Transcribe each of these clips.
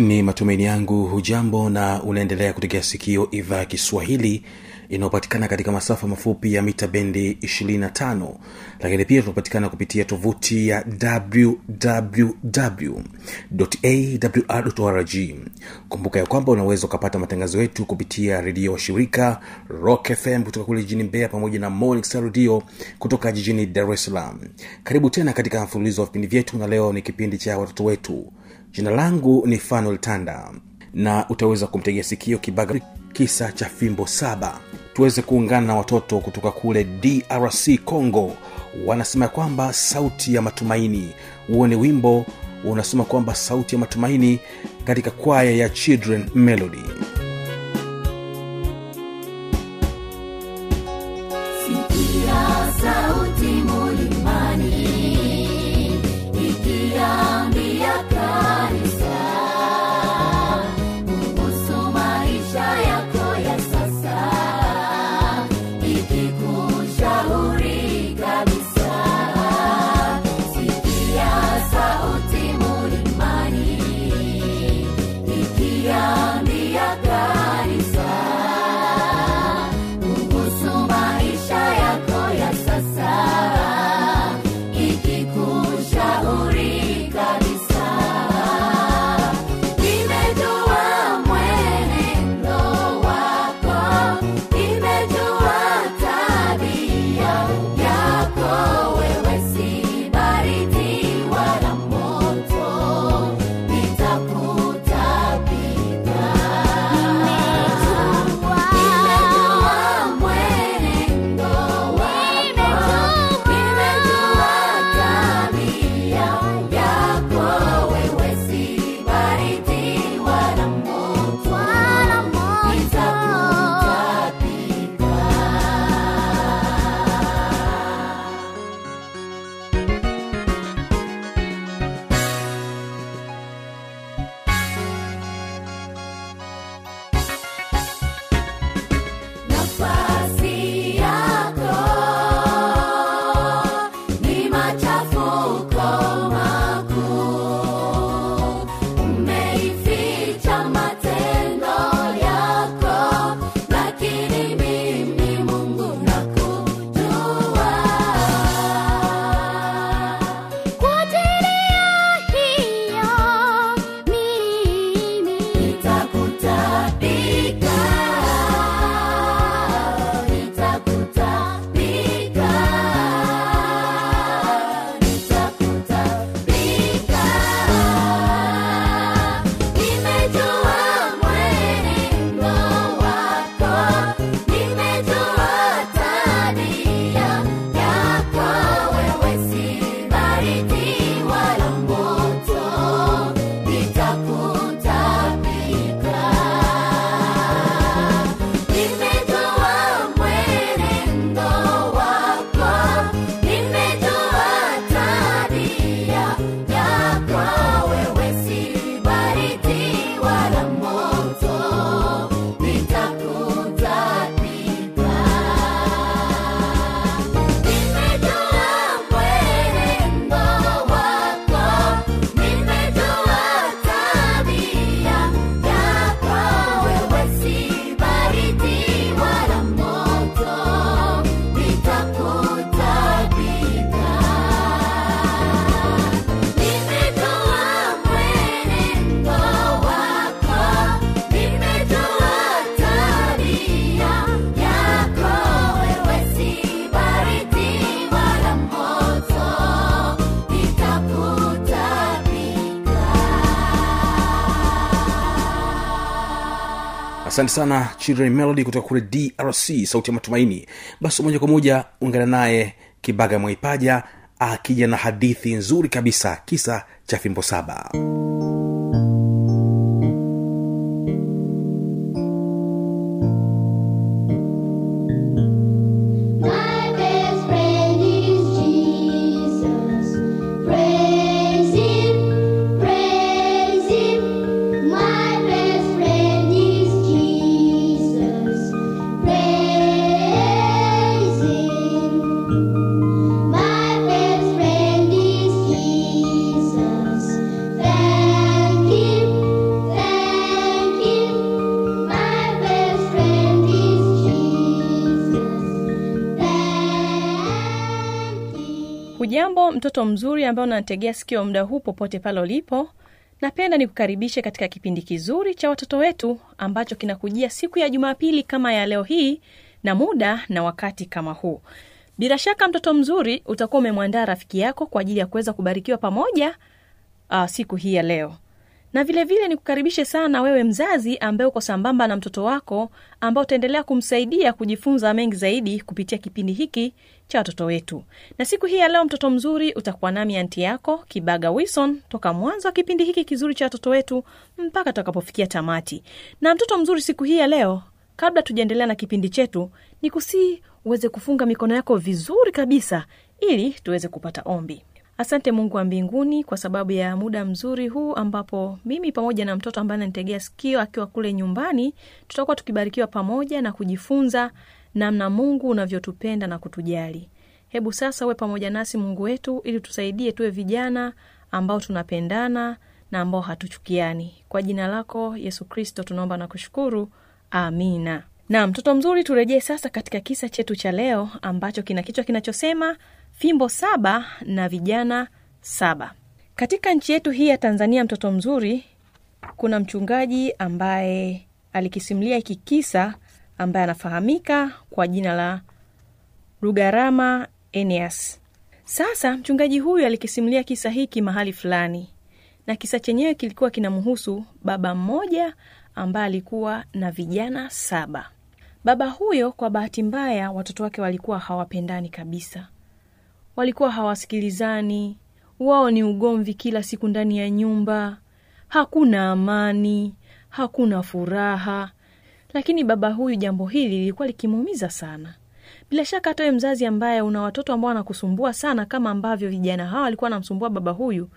ni matumaini yangu hujambo na unaendelea kutegea sikio idhaa ya kiswahili inayopatikana katika masafa mafupi ya mita bendi 25 lakini pia tunapatikana kupitia tovuti ya wwwawrrg kumbuka ya kwamba unaweza ukapata matangazo yetu kupitia redio washirika rock fm kutoka kule jijini mbeya pamoja na morning redio kutoka jijini dar es salaam. Karibu tena katika mfululizo wa vipindi vyetu na leo ni kipindi cha watoto wetu jina langu ni fanuel tanda na utaweza kumtegea sikio kibaga kisa cha fimbo saba. Tuweze kuungana na watoto kutoka kule drc congo. Wanasema kwamba sauti ya matumaini. Huo ni wimbo unasema kwamba sauti ya matumaini katika kwaya ya children melody asante sana children melody kutoka kule drc sauti ya matumaini. Basi moja kwa moja ungana naye kibaga mwaipaja akija na hadithi nzuri kabisa kisa cha fimbo saba. My mzuri ambao unategea sikio muda huu popote pale ulipo. Napenda nikukaribishe katika kipindi kizuri cha watoto wetu ambacho kinakujia siku ya jumapili kama ya leo hii na muda na wakati kama huu. Bila shaka mtoto mzuri utakuwa umemwandaa rafiki yako kwa ajili ya kuweza kubarikiwa pamoja uh, siku hii ya leo na vilevile vile nikukaribishe sana wewe mzazi ambaye uko sambamba na mtoto wako ambao utaendelea kumsaidia kujifunza mengi zaidi kupitia kipindi hiki cha watoto wetu. Na siku hii ya leo mtoto mzuri utakuwa nami anti yako kibaga wilson toka mwanzo wa kipindi hiki kizuri cha watoto wetu mpaka tutakapofikia tamati. Na mtoto mzuri siku hii ya leo kabla tujaendelea na kipindi chetu ni kusii uweze kufunga mikono yako vizuri kabisa ili tuweze kupata ombi asante mungu wa mbinguni kwa sababu ya muda mzuri huu ambapo mimi pamoja na mtoto ambaye ananitegea sikio akiwa kule nyumbani tutakuwa tukibarikiwa pamoja na kujifunza namna mungu unavyotupenda na kutujali. Hebu sasa uwe pamoja nasi mungu wetu ili tusaidie tuwe vijana ambao tunapendana na ambao hatuchukiani. Kwa jina lako yesu kristo tunaomba na kushukuru. Amina. Na mtoto mzuri turejee sasa katika kisa chetu cha leo ambacho kina kichwa kinachosema fimbo saba na vijana saba. Katika nchi yetu hii ya tanzania mtoto mzuri kuna mchungaji ambaye alikisimulia hiki kisa ambaye anafahamika kwa jina la rugarama eneas. Sasa mchungaji huyu alikisimulia kisa hiki mahali fulani na kisa chenyewe kilikuwa kinamhusu baba mmoja ambaye alikuwa na vijana saba. Baba huyo kwa bahati mbaya watoto wake walikuwa hawapendani kabisa walikuwa hawasikilizani. Wao ni ugomvi kila siku ndani ya nyumba. Hakuna amani hakuna furaha. Lakini baba huyu jambo hili lilikuwa likimuumiza sana. Bila shaka hata wewe mzazi ambaye una watoto ambao wanakusumbua sana kama ambavyo vijana hawa walikuwa wanamsumbua baba huyu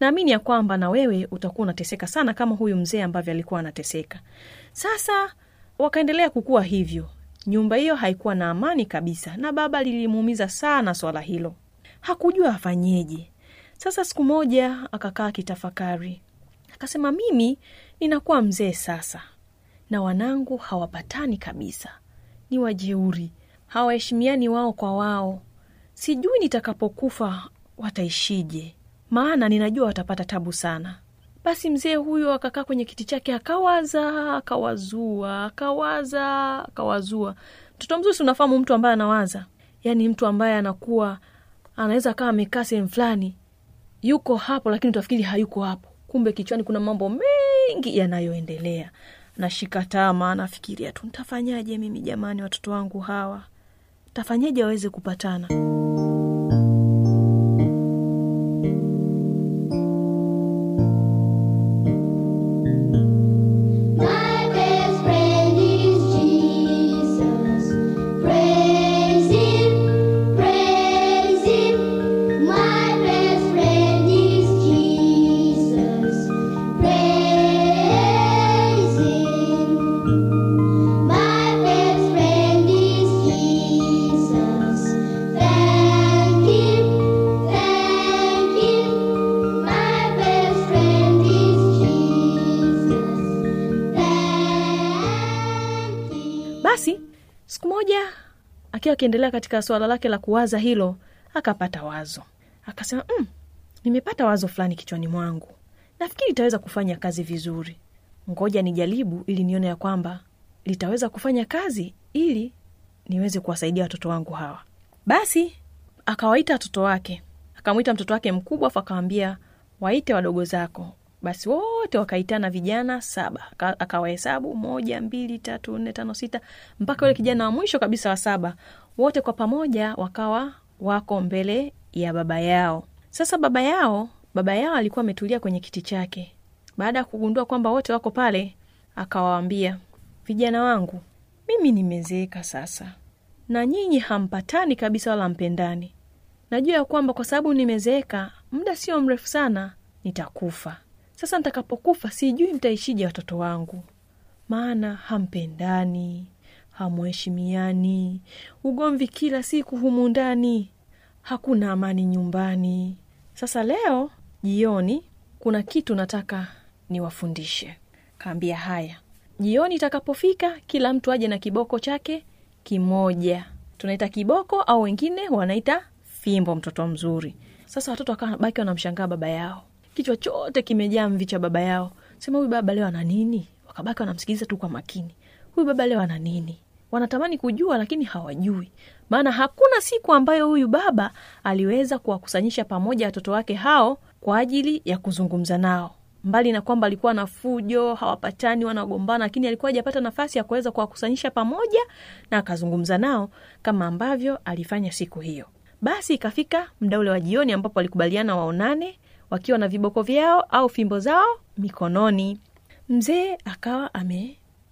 naamini ya kwamba na wewe utakuwa unateseka sana kama huyu mzee ambavyo alikuwa anateseka. Sasa wakaendelea kukua hivyo nyumba hiyo haikuwa na amani kabisa na baba lilimuumiza sana swala hilo. Hakujua afanyeje. Sasa siku moja akakaa kitafakari. Akasema mimi ninakuwa mzee sasa na wanangu hawapatani kabisa. Ni wajeuri hawaheshimiani wao kwa wao. Sijui nitakapokufa wataishije maana ninajua watapata tabu sana basi mzee huyo akakaa kwenye kiti chake akawaza akawazua akawaza akawazua. Mtoto mzuri si unafahamu mtu ambaye anawaza? Yaani mtu ambaye anakuwa anaweza akawa amekaa sehemu fulani yuko hapo lakini utafikiri hayuko hapo. Kumbe kichwani kuna mambo mengi yanayoendelea. Nashika tama nafikiria tu ntafanyaje mimi jamani watoto wangu hawa? Tafanyaje waweze kupatana akiendelea katika swala lake la kuwaza hilo akapata wazo. Akasema mm, nimepata wazo fulani kichwani mwangu. Nafikiri itaweza kufanya kazi vizuri. Ngoja nijaribu ili nione ya kwamba litaweza kufanya kazi ili niweze kuwasaidia watoto wangu hawa. Basi akawaita watoto wake. Akamwita mtoto wake mkubwa afu akawambia waite wadogo zako. Basi wote wakaitana vijana saba. Akawahesabu moja mbili tatu nne tano sita mpaka yule kijana wa mwisho kabisa wa saba wote kwa pamoja wakawa wako mbele ya baba yao. Sasa baba yao baba yao alikuwa ametulia kwenye kiti chake. Baada ya kugundua kwamba wote wako pale akawaambia vijana wangu mimi nimezeeka sasa na nyinyi hampatani kabisa wala mpendani. Najua ya kwamba kwa sababu nimezeeka muda sio mrefu sana nitakufa. Sasa nitakapokufa sijui mtaishije watoto wangu maana hampendani hamuheshimiani. Ugomvi kila siku humu ndani. Hakuna amani nyumbani. Sasa leo jioni kuna kitu nataka niwafundishe. Kaambia haya. Jioni itakapofika kila mtu aje na kiboko chake kimoja. Tunaita kiboko au wengine wanaita fimbo mtoto mzuri. Sasa watoto wakawa baki wanamshangaa baba yao. Kichwa chote kimejaa mvi cha baba yao. Sema huyu baba leo ana nini? Wakabaki wanamsikiliza tu kwa makini huyu baba leo ana nini. Wanatamani kujua lakini hawajui. Maana hakuna siku ambayo huyu baba aliweza kuwakusanyisha pamoja watoto wake hao kwa ajili ya kuzungumza nao. Mbali na kwamba alikuwa na fujo hawapatani wanagombana lakini alikuwa hajapata nafasi ya kuweza kuwakusanyisha pamoja na akazungumza nao kama ambavyo alifanya siku hiyo. Basi ikafika mda ule wa jioni ambapo walikubaliana waonane wakiwa na viboko vyao au fimbo zao mikononi. Mzee akawa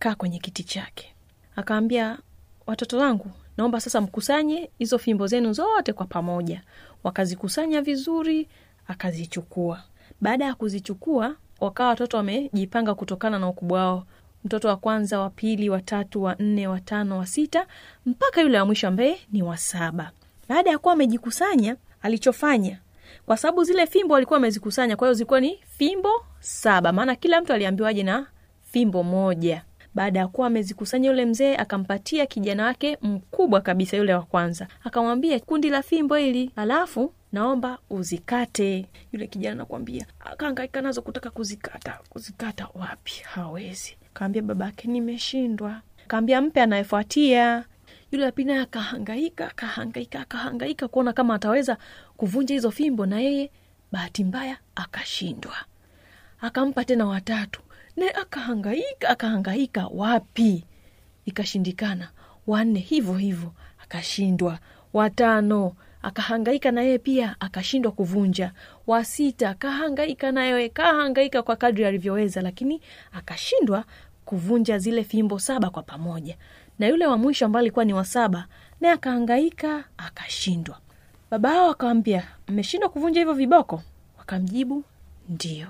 amekaa kwenye kiti chake. Akaambia watoto wangu naomba sasa mkusanye hizo fimbo zenu zote kwa pamoja. Wakazikusanya vizuri akazichukua. Baada ya kuzichukua wakawa watoto wamejipanga kutokana na ukubwa wao. Mtoto wa kwanza wa pili wa tatu wa nne wa wa sita mpaka yule wa mwisho ambaye ni wa saba. Baada ya kuwa amejikusanya alichofanya kwa sababu zile fimbo alikuwa amezikusanya, kwa hiyo zilikuwa ni fimbo saba. Maana kila mtu aliambiwaje na fimbo moja baada ya kuwa amezikusanya yule mzee akampatia kijana wake mkubwa kabisa yule wa kwanza. Akamwambia kundi la fimbo hili alafu naomba uzikate. Yule kijana nakwambia akaangaika nazo kutaka kuzikata. Kuzikata wapi? Hawezi. Kaambia babake nimeshindwa. Kaambia mpe anayefuatia. Yule apina akahangaika akahangaika akahangaika kuona kama ataweza kuvunja hizo fimbo na yeye bahati mbaya akashindwa. Akampa tena watatu naye akahangaika akahangaika wapi? Ikashindikana. Wanne hivyo hivyo akashindwa. Watano akahangaika na yeye pia akashindwa kuvunja. Wa sita kahangaika naye kahangaika kwa kadri alivyoweza lakini akashindwa kuvunja zile fimbo saba kwa pamoja. Na yule wa mwisho ambaye alikuwa ni wa saba naye akahangaika akashindwa. Baba hao akawambia mmeshindwa kuvunja hivyo viboko? Wakamjibu ndio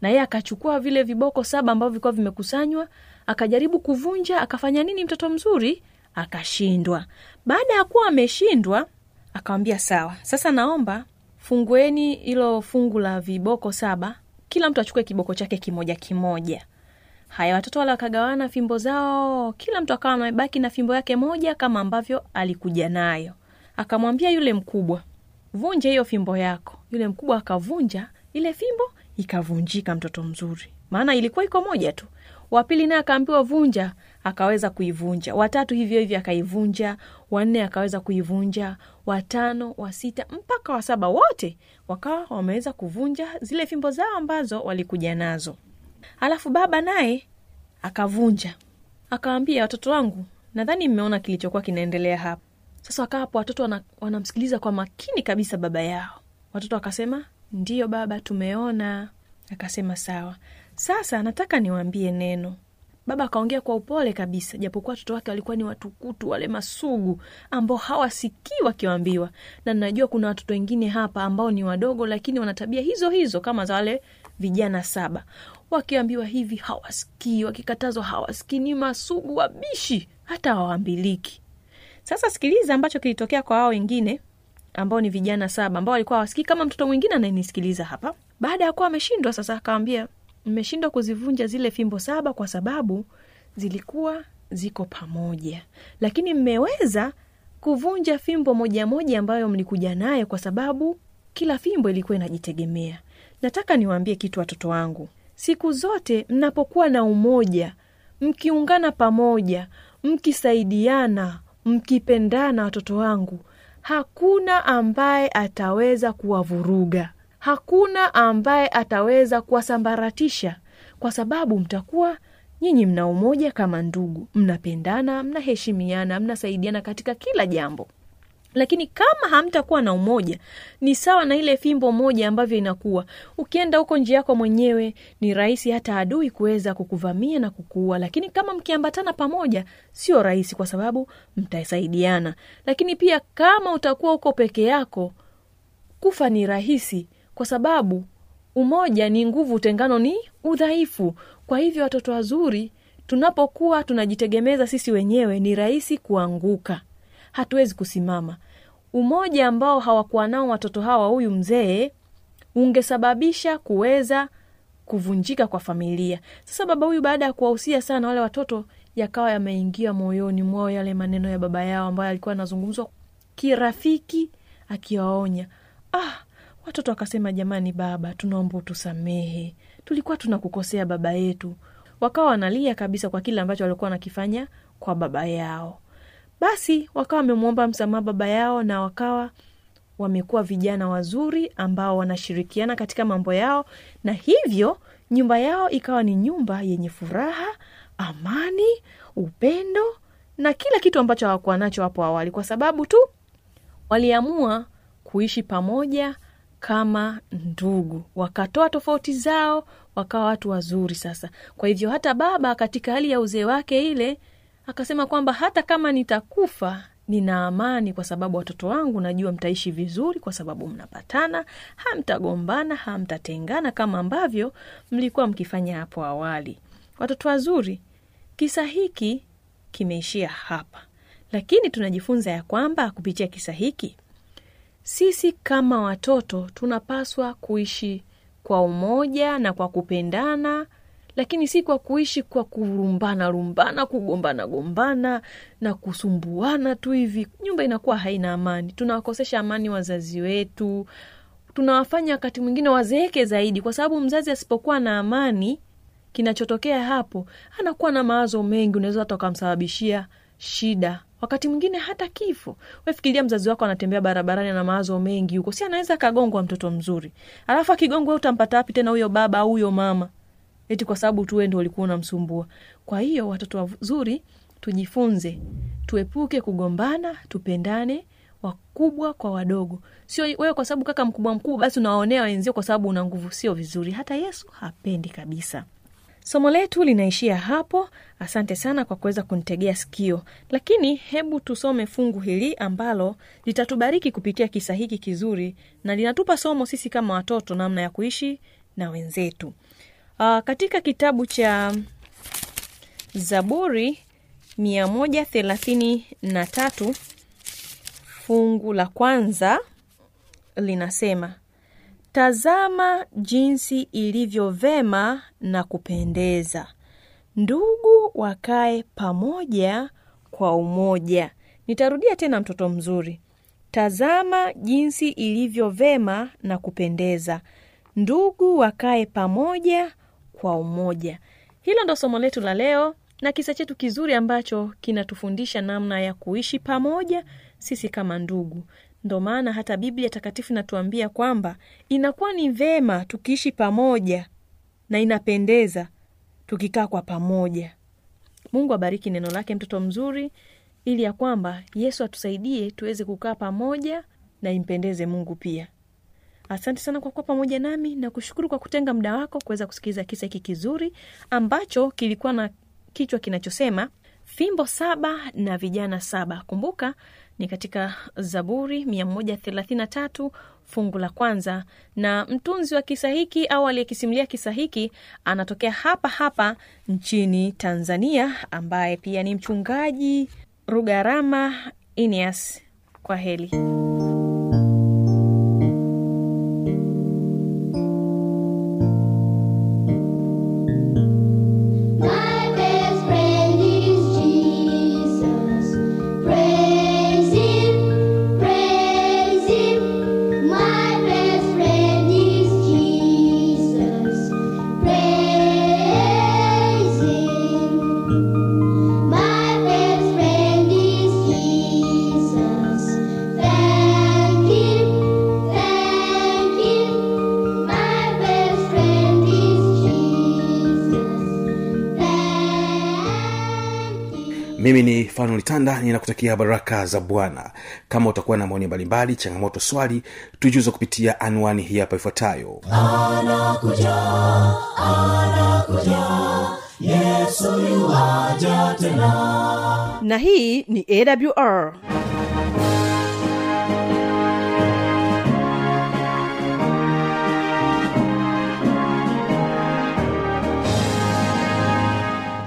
na yeye akachukua vile viboko saba ambavyo vilikuwa vimekusanywa akajaribu kuvunja akafanya nini mtoto mzuri? Akashindwa. Baada ya kuwa ameshindwa akawambia sawa sasa naomba fungueni hilo fungu la viboko saba kila mtu achukue kiboko chake kimoja kimoja. Haya watoto wale wakagawana fimbo zao kila mtu akawa amebaki na fimbo yake moja kama ambavyo alikuja nayo. Akamwambia yule mkubwa vunja hiyo fimbo yako. Yule mkubwa akavunja ile fimbo ikavunjika mtoto mzuri. Maana ilikuwa iko moja tu. Wapili naye akaambiwa vunja akaweza kuivunja. Watatu hivyo hivyo akaivunja. Wanne akaweza kuivunja. Watano wa sita mpaka wa saba wote wakawa wameweza kuvunja zile fimbo zao ambazo walikuja nazo. Alafu baba naye akavunja. Akawambia watoto wangu nadhani mmeona kilichokuwa kinaendelea hapa. Sasa wakawapo watoto wana, wanamsikiliza kwa makini kabisa baba yao. Watoto wakasema ndiyo baba tumeona. Akasema sawa. Sasa nataka niwaambie neno. Baba akaongea kwa upole kabisa japokuwa watoto wake walikuwa ni watukutu wale masugu ambao hawasikii wakiwambiwa na najua kuna watoto wengine hapa ambao ni wadogo lakini wana tabia hizo hizo kama za wale vijana saba. Wakiambiwa hivi hawasikii wakikatazwa hawasikii ni masugu wabishi hata hawaambiliki. Sasa sikiliza ambacho kilitokea kwa wao wengine ambao ni vijana saba ambao walikuwa hawasikii kama mtoto mwingine anayenisikiliza hapa. Baada ya kuwa ameshindwa sasa akawambia mmeshindwa kuzivunja zile fimbo saba kwa sababu zilikuwa ziko pamoja. Lakini mmeweza kuvunja fimbo moja moja ambayo mlikuja nayo kwa sababu kila fimbo ilikuwa inajitegemea. Nataka niwaambie kitu watoto wangu. Siku zote mnapokuwa na umoja mkiungana pamoja mkisaidiana mkipendana watoto wangu hakuna ambaye ataweza kuwavuruga. Hakuna ambaye ataweza kuwasambaratisha. Kwa sababu mtakuwa nyinyi mna umoja kama ndugu. Mnapendana mnaheshimiana mnasaidiana katika kila jambo lakini kama hamtakuwa na umoja ni sawa na ile fimbo moja ambavyo inakuwa. Ukienda huko njia yako mwenyewe ni rahisi hata adui kuweza kukuvamia na kukuua. Lakini kama mkiambatana pamoja sio rahisi kwa sababu mtasaidiana. Lakini pia kama utakuwa huko peke yako kufa ni rahisi kwa sababu umoja ni nguvu utengano ni udhaifu. Kwa hivyo watoto wazuri tunapokuwa tunajitegemeza sisi wenyewe ni rahisi kuanguka hatuwezi kusimama. Umoja ambao hawakuwa nao watoto hawa huyu mzee ungesababisha kuweza kuvunjika kwa familia. Sasa baba huyu baada ya kuwahusia sana wale watoto yakawa yameingia moyoni mwao yale maneno ya baba yao ambayo alikuwa anazungumzwa kirafiki akiwaonya. Ah watoto wakasema jamani baba tunaomba utusamehe. Tulikuwa tunakukosea baba yetu. Wakawa wanalia kabisa kwa kile ambacho walikuwa wanakifanya kwa baba yao basi wakawa wamemwomba msamaha baba yao na wakawa wamekuwa vijana wazuri ambao wanashirikiana katika mambo yao na hivyo nyumba yao ikawa ni nyumba yenye furaha amani upendo na kila kitu ambacho hawakuwa nacho hapo awali kwa sababu tu waliamua kuishi pamoja kama ndugu. Wakatoa tofauti zao wakawa watu wazuri sasa. Kwa hivyo hata baba katika hali ya uzee wake ile akasema kwamba hata kama nitakufa nina amani kwa sababu watoto wangu najua mtaishi vizuri kwa sababu mnapatana hamtagombana hamtatengana kama ambavyo mlikuwa mkifanya hapo awali. Watoto wazuri kisa hiki kimeishia hapa. Lakini tunajifunza ya kwamba kupitia kisa hiki sisi kama watoto tunapaswa kuishi kwa umoja na kwa kupendana lakini si kwa kuishi kwa kurumbana rumbana kugombana gombana na kusumbuana tu hivi. Nyumba inakuwa haina amani. Tunawakosesha amani wazazi wetu. Tunawafanya wakati mwingine wazeeke zaidi. Kwa sababu mzazi asipokuwa na amani kinachotokea hapo anakuwa na mawazo mengi. Unaweza hata ukamsababishia shida. Wakati mwingine hata kifo. Wefikiria mzazi wako anatembea barabarani na mawazo mengi. Huko si anaweza akagongwa mtoto mzuri. Alafu akigongwa utampata wapi tena huyo baba au huyo mama eti kwa sababu tu ndo ulikuwa unamsumbua. Kwa hiyo watoto wazuri tujifunze tuepuke kugombana tupendane wakubwa kwa wadogo. Sio wewe kwa sababu kaka mkubwa mkubwa basi unawaonea wenzio kwa sababu una nguvu. Sio vizuri. Hata yesu hapendi kabisa. Somo letu linaishia hapo. Asante sana kwa kuweza kunitegea sikio. Lakini hebu tusome fungu hili ambalo litatubariki kupitia kisa hiki kizuri na linatupa somo sisi kama watoto namna ya kuishi na wenzetu uh, katika kitabu cha zaburi mia moja thelathini na tatu fungu la kwanza linasema tazama jinsi ilivyo vema na kupendeza. Ndugu wakae pamoja kwa umoja. Nitarudia tena mtoto mzuri. Tazama jinsi ilivyo vema na kupendeza. Ndugu wakae pamoja kwa umoja. Hilo ndo somo letu la leo na kisa chetu kizuri ambacho kinatufundisha namna ya kuishi pamoja sisi kama ndugu. Ndo maana hata biblia takatifu inatuambia kwamba inakuwa ni vema tukiishi pamoja na inapendeza tukikaa kwa pamoja. Mungu abariki neno lake mtoto mzuri ili ya kwamba yesu atusaidie tuweze kukaa pamoja na impendeze mungu pia asante sana kwa kuwa pamoja nami na kushukuru kwa kutenga muda wako kuweza kusikiliza kisa hiki kizuri ambacho kilikuwa na kichwa kinachosema fimbo saba na vijana saba. Kumbuka ni katika zaburi 133 fungu la kwanza. Na mtunzi wa kisa hiki au aliyekisimulia kisa hiki anatokea hapa hapa nchini tanzania ambaye pia ni mchungaji rugarama inias kwa heli ni tanda ninakutakia baraka za bwana. Kama utakuwa na maoni mbalimbali changamoto swali tujuza kupitia anwani hii hapa ifuatayo. Yuaja tena. Na hii ni awr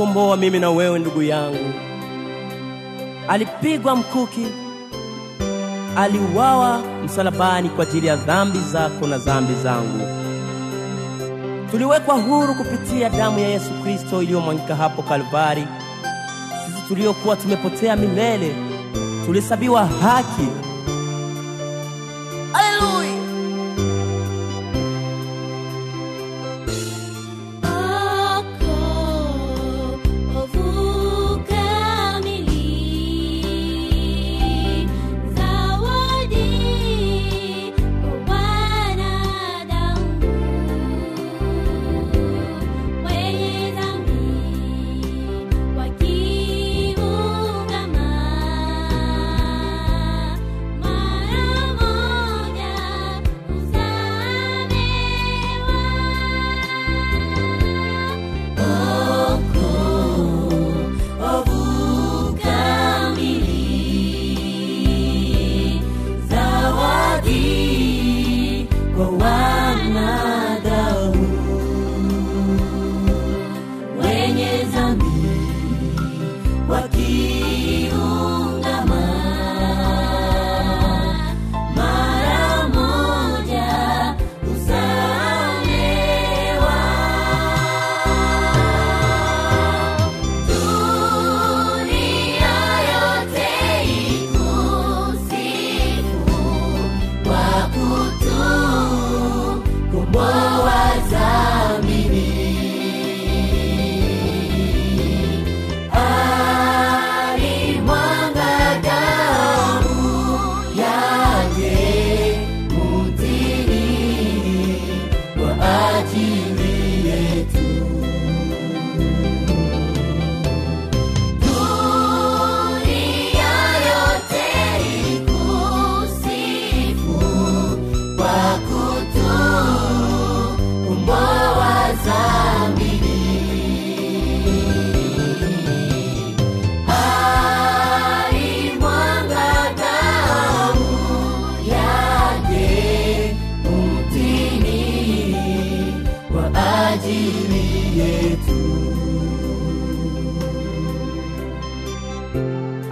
kutukomboa mimi na wewe, ndugu yangu. Alipigwa mkuki, aliuawa msalabani kwa ajili ya dhambi zako na dhambi zangu. Tuliwekwa huru kupitia damu ya Yesu Kristo iliyomwagika hapo Kalvari. Sisi tuliokuwa tumepotea milele tulihesabiwa haki.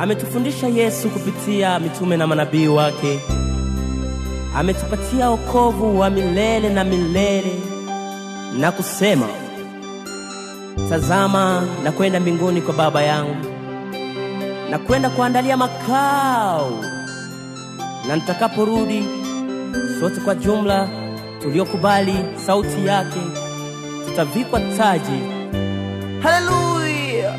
Ametufundisha Yesu kupitia mitume na manabii wake, ametupatia wokovu wa milele na milele, na kusema, tazama na kwenda mbinguni kwa Baba yangu na kwenda kuandalia makao, na nitakaporudi, sote kwa jumla tuliokubali sauti yake tutavikwa taji. Haleluya!